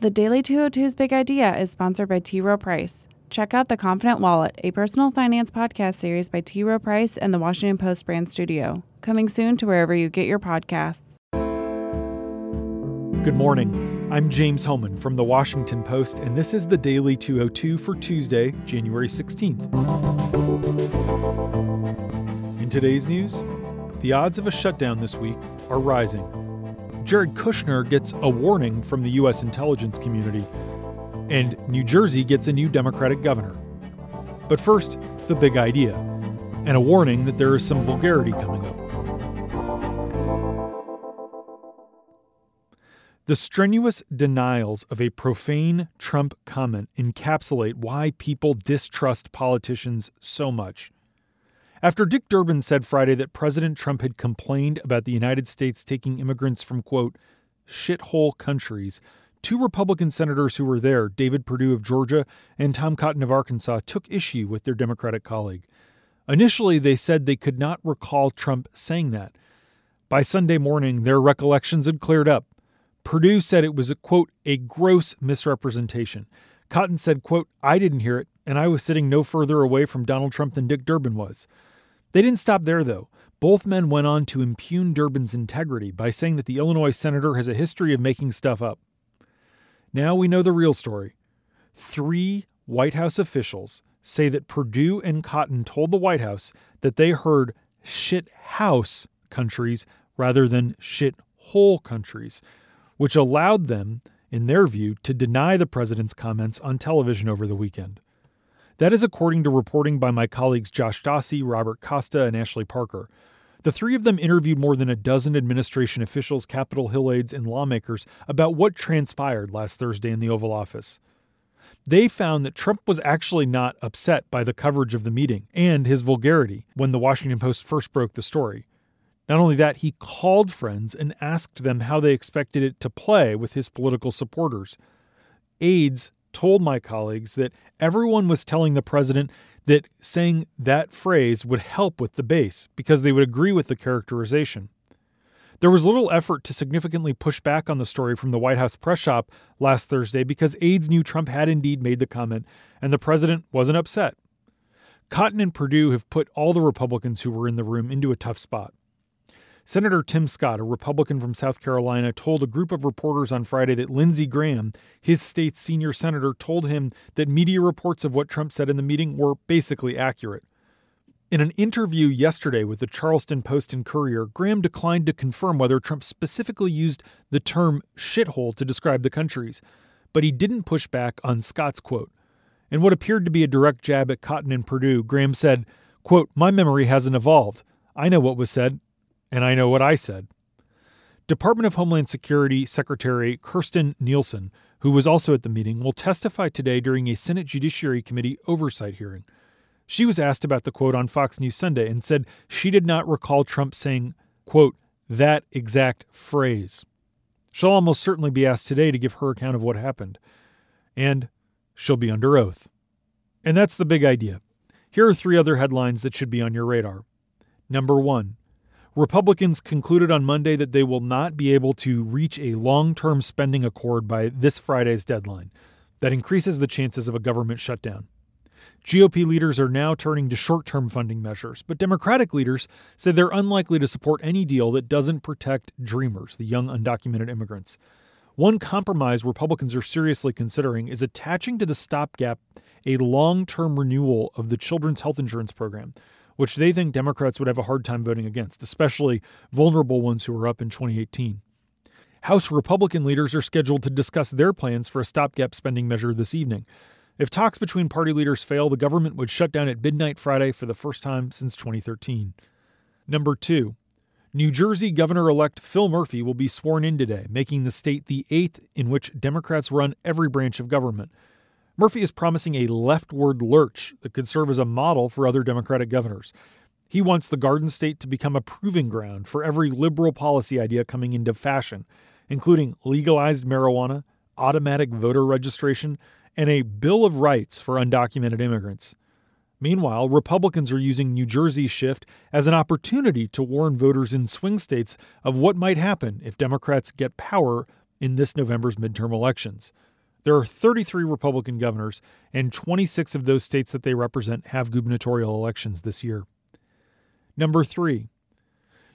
The Daily 202's Big Idea is sponsored by T. Rowe Price. Check out The Confident Wallet, a personal finance podcast series by T. Rowe Price and the Washington Post brand studio. Coming soon to wherever you get your podcasts. Good morning. I'm James Hohmann from the Washington Post, and this is the Daily 202 for Tuesday, January 16th. In today's news, the odds of a shutdown this week are rising. Jared Kushner gets a warning from the U.S. intelligence community, and New Jersey gets a new Democratic governor. But first, the big idea, and a warning that there is some vulgarity coming up. The strenuous denials of a profane Trump comment encapsulate why people distrust politicians so much. After Dick Durbin said Friday that President Trump had complained about the United States taking immigrants from, quote, shithole countries, two Republican senators who were there, David Perdue of Georgia and Tom Cotton of Arkansas, took issue with their Democratic colleague. Initially, they said they could not recall Trump saying that. By Sunday morning, their recollections had cleared up. Perdue said it was a quote, a gross misrepresentation. Cotton said, quote, I didn't hear it, and I was sitting no further away from Donald Trump than Dick Durbin was. They didn't stop there, though. Both men went on to impugn Durbin's integrity by saying that the Illinois senator has a history of making stuff up. Now we know the real story. Three White House officials say that Perdue and Cotton told the White House that they heard shit house countries rather than shit hole countries, which allowed them, in their view, to deny the president's comments on television over the weekend. That is according to reporting by my colleagues Josh Dawsey, Robert Costa, and Ashley Parker. The three of them interviewed more than a dozen administration officials, Capitol Hill aides, and lawmakers about what transpired last Thursday in the Oval Office. They found that Trump was actually not upset by the coverage of the meeting and his vulgarity when the Washington Post first broke the story. Not only that, he called friends and asked them how they expected it to play with his political supporters. Aides told my colleagues that everyone was telling the president that saying that phrase would help with the base because they would agree with the characterization. There was little effort to significantly push back on the story from the White House press shop last Thursday because aides knew Trump had indeed made the comment and the president wasn't upset. Cotton and Perdue have put all the Republicans who were in the room into a tough spot. Senator Tim Scott, a Republican from South Carolina, told a group of reporters on Friday that Lindsey Graham, his state's senior senator, told him that media reports of what Trump said in the meeting were basically accurate. In an interview yesterday with the Charleston Post and Courier, Graham declined to confirm whether Trump specifically used the term shithole to describe the countries, but he didn't push back on Scott's quote. In what appeared to be a direct jab at Cotton and Perdue, Graham said, quote, My memory hasn't evolved. I know what was said and I know what I said. Department of Homeland Security Secretary Kirstjen Nielsen, who was also at the meeting, will testify today during a Senate Judiciary Committee oversight hearing. She was asked about the quote on Fox News Sunday and said she did not recall Trump saying, quote, that exact phrase. She'll almost certainly be asked today to give her account of what happened. And she'll be under oath. And that's the big idea. Here are three other headlines that should be on your radar. Number one, Republicans concluded on Monday that they will not be able to reach a long term spending accord by this Friday's deadline. That increases the chances of a government shutdown. GOP leaders are now turning to short term funding measures, but Democratic leaders say they're unlikely to support any deal that doesn't protect dreamers, the young undocumented immigrants. One compromise Republicans are seriously considering is attaching to the stopgap a long term renewal of the Children's Health Insurance Program, which they think Democrats would have a hard time voting against, especially vulnerable ones who were up in 2018. House Republican leaders are scheduled to discuss their plans for a stopgap spending measure this evening. If talks between party leaders fail, the government would shut down at midnight Friday for the first time since 2013. Number two, New Jersey Governor elect Phil Murphy will be sworn in today, making the state the eighth in which Democrats run every branch of government. Murphy is promising a leftward lurch that could serve as a model for other Democratic governors. He wants the Garden State to become a proving ground for every liberal policy idea coming into fashion, including legalized marijuana, automatic voter registration, and a Bill of Rights for undocumented immigrants. Meanwhile, Republicans are using New Jersey's shift as an opportunity to warn voters in swing states of what might happen if Democrats get power in this November's midterm elections. There are 33 Republican governors, and 26 of those states that they represent have gubernatorial elections this year. Number three,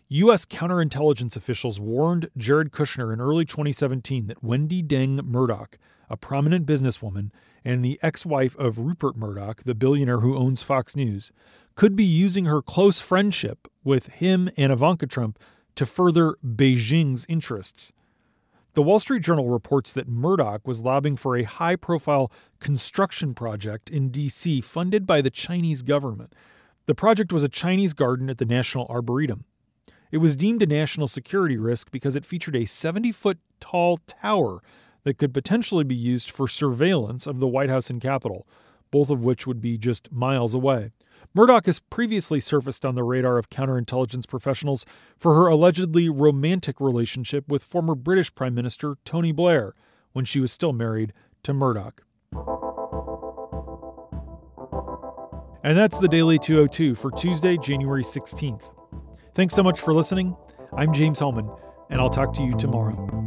U.S. counterintelligence officials warned Jared Kushner in early 2017 that Wendy Deng Murdoch, a prominent businesswoman and the ex wife of Rupert Murdoch, the billionaire who owns Fox News, could be using her close friendship with him and Ivanka Trump to further Beijing's interests. The Wall Street Journal reports that Murdoch was lobbying for a high profile construction project in D.C. funded by the Chinese government. The project was a Chinese garden at the National Arboretum. It was deemed a national security risk because it featured a 70 foot tall tower that could potentially be used for surveillance of the White House and Capitol, both of which would be just miles away. Murdoch has previously surfaced on the radar of counterintelligence professionals for her allegedly romantic relationship with former British Prime Minister Tony Blair when she was still married to Murdoch. And that's the Daily 202 for Tuesday, January 16th. Thanks so much for listening. I'm James Hohmann, and I'll talk to you tomorrow.